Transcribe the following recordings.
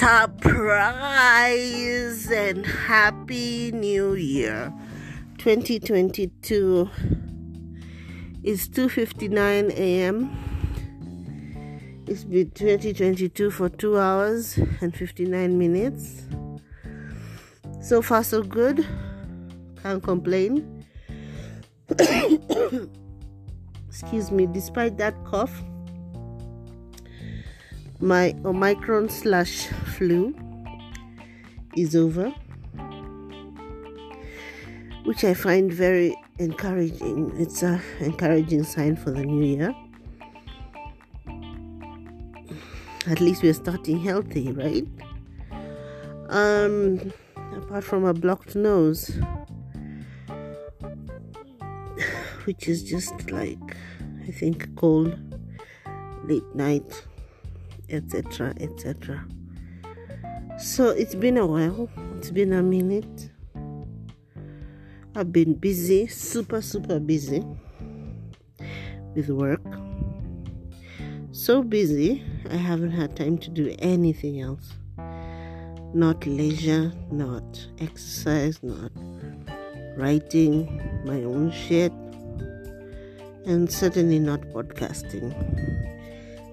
surprise and happy new year 2022 it's 2:59 a.m. It's been 2022 for 2 hours and 59 minutes. So far so good. Can't complain. Excuse me, despite that cough my Omicron slash flu is over, which I find very encouraging. It's a encouraging sign for the new year. At least we're starting healthy, right? Um, apart from a blocked nose, which is just like I think cold late night etc etc so it's been a while. It's been a minute. I've been busy super super busy with work. So busy i haven't had time to do anything else. Not leisure not exercise not writing my own shit and certainly not podcasting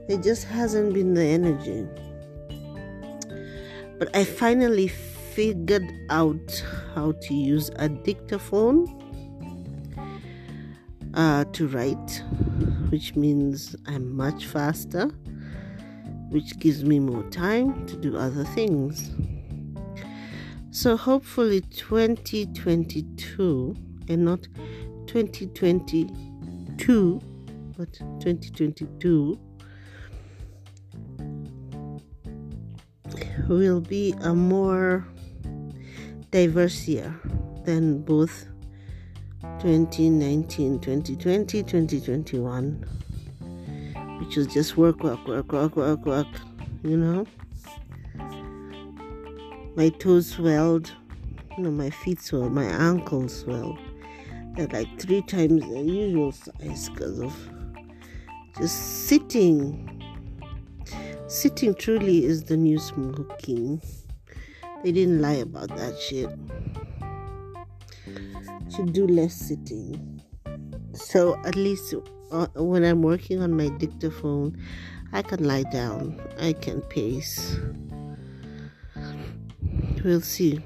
there just hasn't been the energy. But I finally figured out how to use a dictaphone uh, to write, which means I'm much faster, which gives me more time to do other things. So hopefully 2022 and not 2022 but 2022 will be a more diverse year than both 2019, 2020, 2021, which was just work, work, work, work, work, work, you know. My toes swelled, you know, my feet swelled, my ankles swelled. They're like three times the usual size because of just sitting Sitting truly is the new smoking. They didn't lie about that shit. Should do less sitting. So at least uh, when I'm working on my dictaphone, I can lie down. I can pace. We'll see.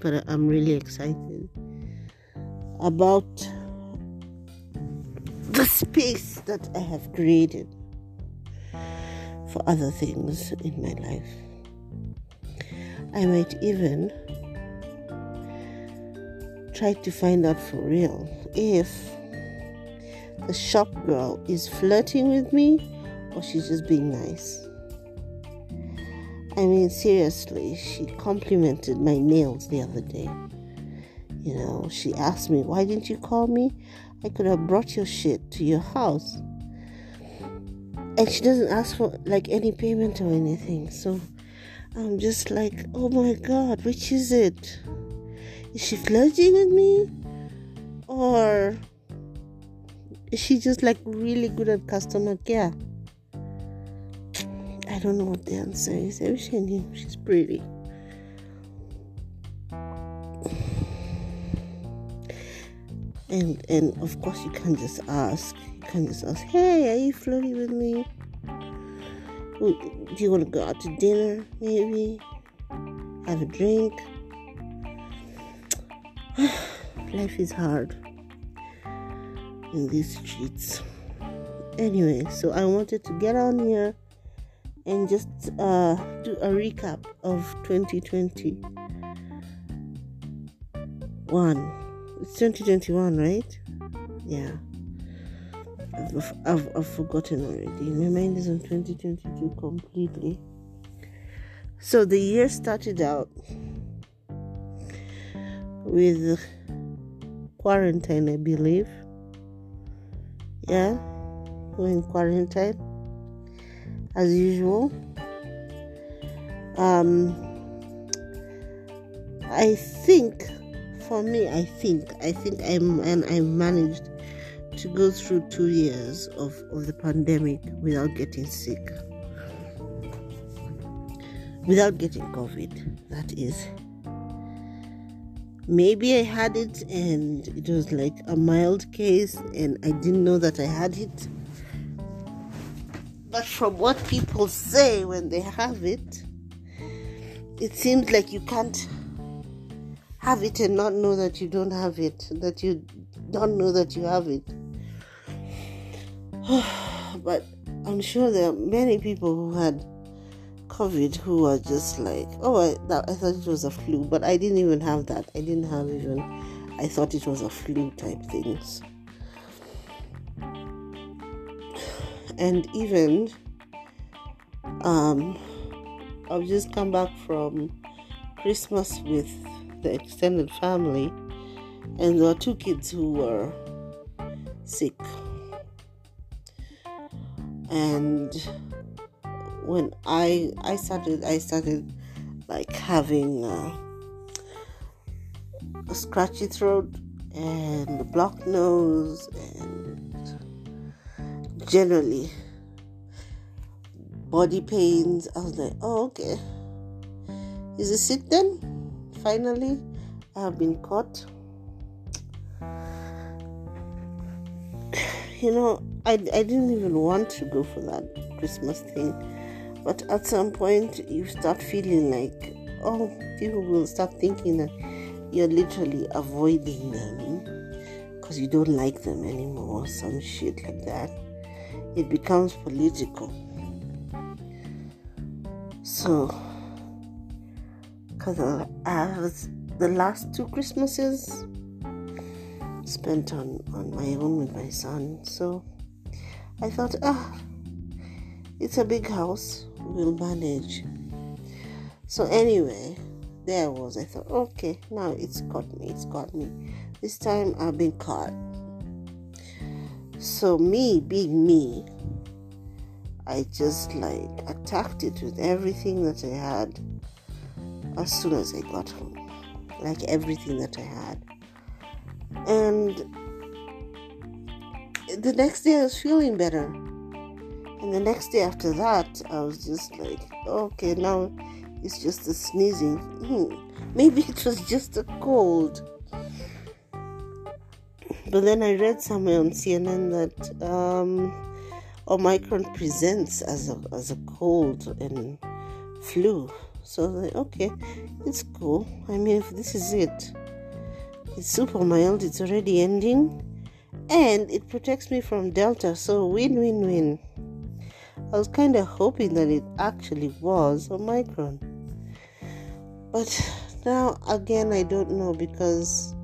But I'm really excited about the space that I have created for other things in my life. I might even try to find out for real if the shop girl is flirting with me or she's just being nice. I mean, seriously, she complimented my nails the other day. You know, she asked me, Why didn't you call me? I could have brought your shit to your house and she doesn't ask for like any payment or anything. So i'm just like oh my god which is it? Is she flirting with me? Or is she just like really good at customer care? I don't know what the answer is. I wish i knew. She's pretty. And and of course you can't just ask kind of says, Hey, are you flirting with me? Do you want to go out to dinner, maybe? Have a drink? Life is hard in these streets. Anyway, so I wanted to get on here and just uh, do a recap of 2020. One. It's 2021, right? Yeah. I've, I've, forgotten already. My mind is on 2022 completely. So the year started out with quarantine, I believe. Yeah, we're in quarantine as usual. Um, I think, for me, I think, I think I'm and I managed to go through two years of, of the pandemic without getting sick. without getting COVID, that is. Maybe I had it and it was like a mild case and I didn't know that I had it. But from what people say when they have it, it seems like you can't have it and not know that you don't have it, that you don't know that you have it. but I'm sure there are many people who had COVID who are just like, oh, I, that, I thought it was a flu, but I didn't even have that. I didn't have even, I thought it was a flu type things. And even, um, I've just come back from Christmas with the extended family, and there were two kids who were sick. And when I I started I started like having a scratchy throat and a blocked nose and generally body pains. I was like, oh okay. Is this it then? Finally, I have been caught. You know, I, I didn't even want to go for that Christmas thing but at some point, you start feeling like, oh, people will start thinking that you're literally avoiding them because you don't like them anymore, some shit like that. It becomes political. So, because I uh, was the last two Christmases spent on, on my own with my son, so I thought, ah, it's a big house we'll manage. So anyway, there I was. I thought, okay, now it's got me. It's got me. This time I've been caught. So me being me, I just like attacked it with everything that I had as soon as I got home. Like everything that I had. And the next day I was feeling better. And the next day after that, I was just like, okay, now it's just a sneezing. Hmm, maybe it was just a cold. But then I read somewhere on CNN that um, Omicron presents as a, as a cold and flu. So I was like, okay, it's cool. I mean, if this is it, it's super mild, it's already ending, and it protects me from Delta. So win win win. I was kind of hoping that it actually was Omicron. But now, again, I don't know because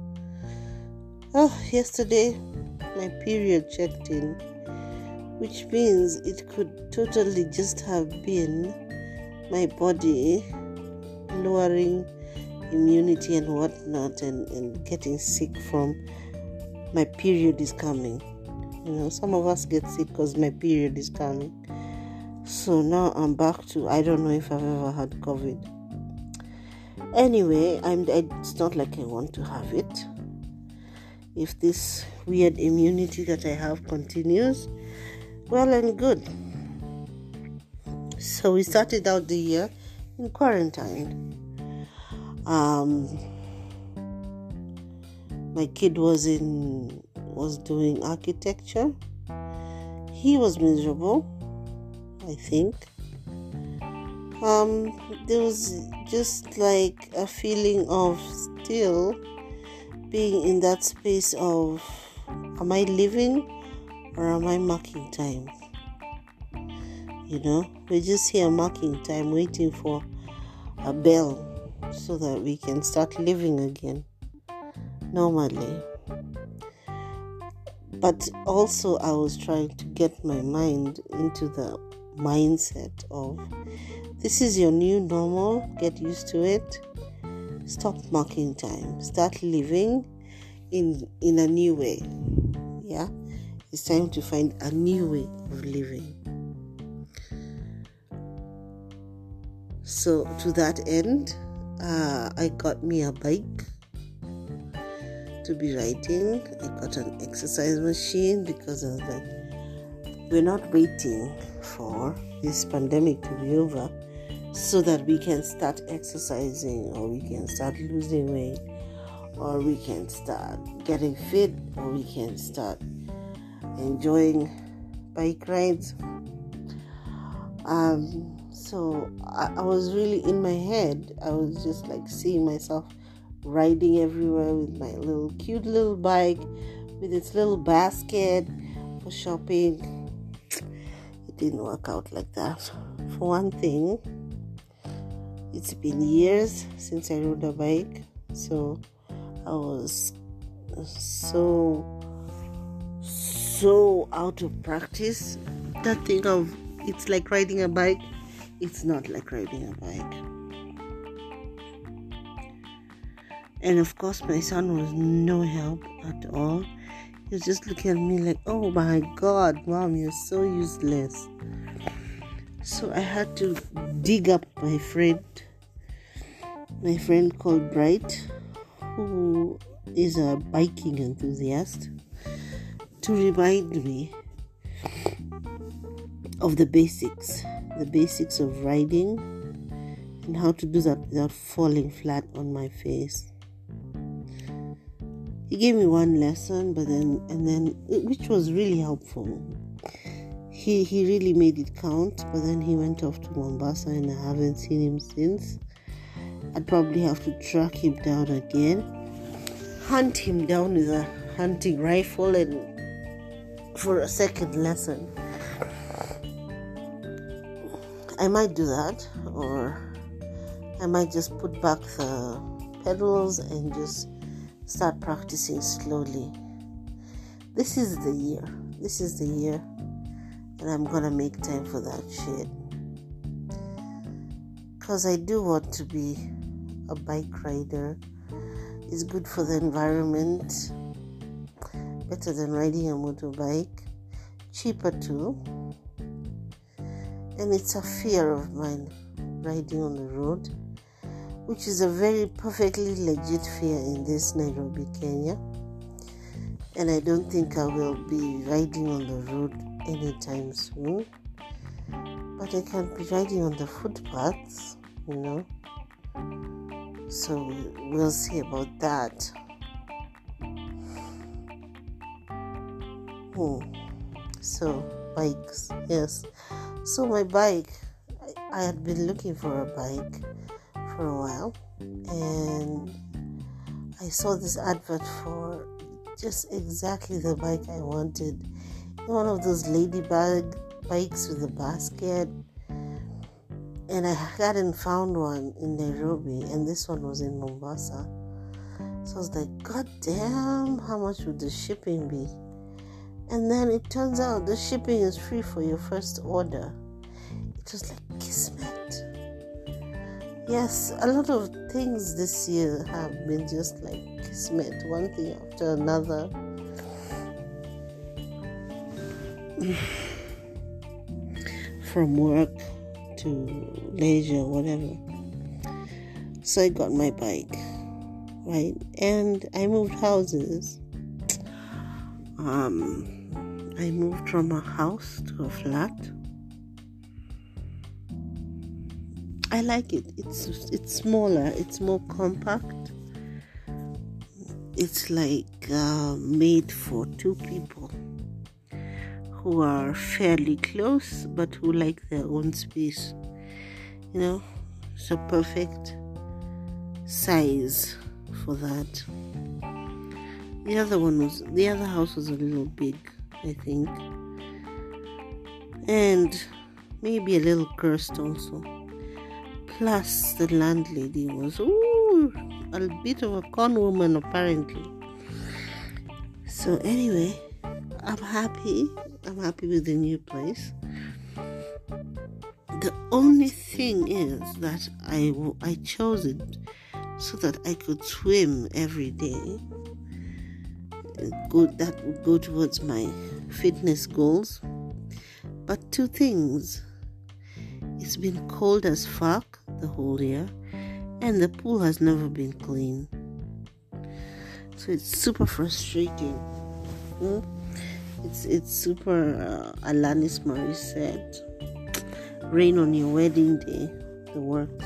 oh, yesterday my period checked in, which means it could totally just have been my body lowering immunity and whatnot and, and getting sick from my period is coming. You know, some of us get sick because my period is coming. So now I'm back to I don't know if I've ever had COVID. Anyway, I'm it's not like I want to have it. If this weird immunity that I have continues, well and good. So we started out the year in quarantine. Um, my kid was in was doing architecture. He was miserable I think. Um, there was just like a feeling of still being in that space of am I living or am I marking time? You know, we're just here marking time, waiting for a bell so that we can start living again normally. But also, I was trying to get my mind into the mindset of this is your new normal, get used to it. Stop marking time. Start living in in a new way. Yeah? It's time to find a new way of living. So to that end, uh, I got me a bike to be writing. I got an exercise machine because I was like, we're not waiting for this pandemic to be over so that we can start exercising or we can start losing weight or we can start getting fit or we can start enjoying bike rides um so I, I was really in my head i was just like seeing myself riding everywhere with my little cute little bike with its little basket for shopping it didn't work out like that for one thing it's been years since I rode a bike, so I was so so out of practice. That thing of it's like riding a bike, it's not like riding a bike. And of course, my son was no help at all. He was just looking at me like, oh my god, mom, you're so useless. So I had to dig up my friend, my friend called Bright, who is a biking enthusiast, to remind me of the basics, the basics of riding and how to do that without falling flat on my face. He gave me one lesson, but then, and then, which was really helpful. He he really made it count but then he went off to mombasa and i haven't seen him since. I'd probably have to track him down again. Hunt him down with a hunting rifle and for a second lesson. I might do that or i might just put back the pedals and just start practicing slowly this is the year this is the year and I'm gonna make time for that shit. Because I do want to be a bike rider. It's good for the environment, better than riding a motorbike, cheaper too. And it's a fear of mine riding on the road, which is a very perfectly legit fear in this Nairobi, Kenya. And I don't think I will be riding on the road anytime soon. But I can be riding on the footpaths, you know. So we'll see about that. Hmm. So bikes, yes. So my bike, I, I had been looking for a bike for a while, and I saw this advert for just exactly the bike I wanted one of those ladybug bikes with a basket. And I hadn't found one in Nairobi, and this one was in Mombasa. So I was like, God damn, how much would the shipping be? And then it turns out the shipping is free for your first order. It was like. Yes, a lot of things this year have been just like kismet, one thing after another. from work to leisure, whatever. So I got my bike, right? And I moved houses. Um, I moved from a house to a flat. I like it. It's it's smaller. It's more compact. It's like uh, made for two people who are fairly close but who like their own space. You know, it's a perfect size for that. The other one was the other house was a little big, I think, and maybe a little cursed also. Plus, the landlady was ooh, a bit of a con woman apparently. So anyway, I'm happy I'm happy with the new place. The only thing is that I, I chose it so that I could swim every day. Good, that would go towards my fitness goals. But two things it's been cold as fuck the whole year, and the pool has never been clean. So it's super frustrating. Hmm? It's it's super. Uh, Alanis Morissette. Rain on your wedding day. the works.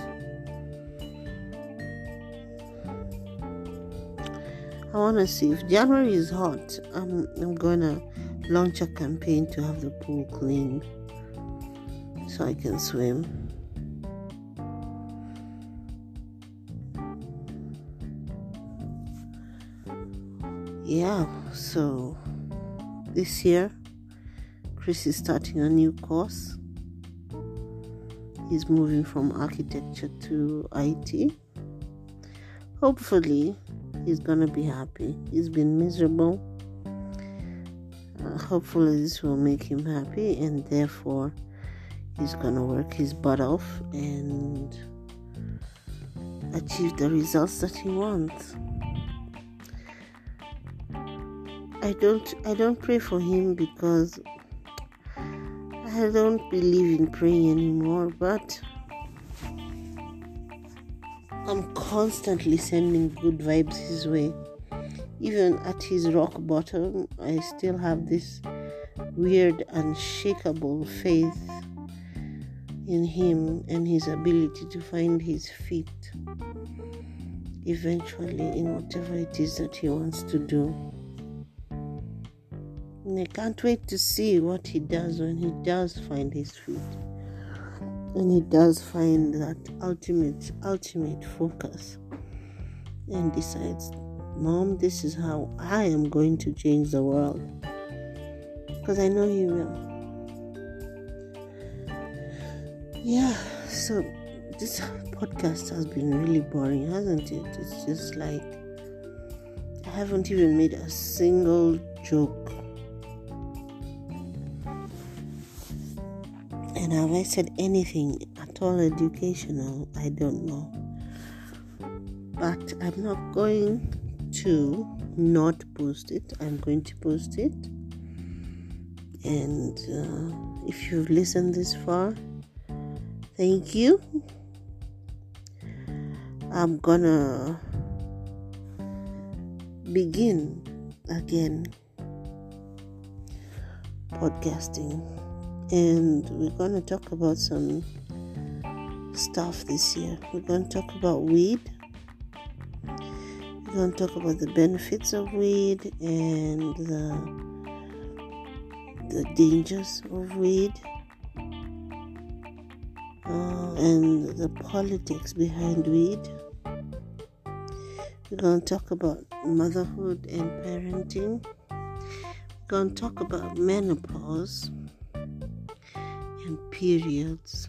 I want to see if January is hot. I'm I'm gonna launch a campaign to have the pool clean so I can swim. Yeah, so this year Chris is starting a new course. He's moving from architecture to IT. Hopefully, he's gonna be happy. He's been miserable. Uh, hopefully, this will make him happy, and therefore, he's gonna work his butt off and achieve the results that he wants. I don't I don't pray for him because I don't believe in praying anymore, but I'm constantly sending good vibes his way. Even at his rock bottom, I still have this weird, unshakable faith in him and his ability to find his feet eventually in whatever it is that he wants to do. And I can't wait to see what he does when he does find his feet. And he does find that ultimate, ultimate focus and decides, Mom, this is how I am going to change the world. Because I know he will. Yeah, so this podcast has been really boring, hasn't it? It's just like I haven't even made a single joke And have I said anything at all educational? I don't know. But I'm not going to not post it. I'm going to post it. And uh, if you've listened this far, thank you. I'm gonna begin again podcasting and we're going to talk about some stuff this year. We're going to talk about weed. We're going to talk about the benefits of weed and the the dangers of weed uh, and the politics behind weed. We're going to talk about motherhood and parenting. We're going to talk about menopause and periods.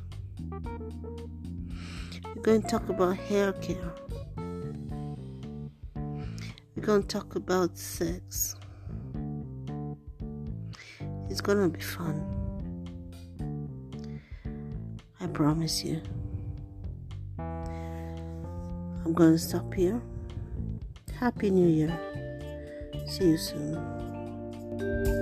We're going to talk about hair care. We're going to talk about sex. It's going to be fun. I promise you. I'm going to stop here. Happy New Year. See you soon.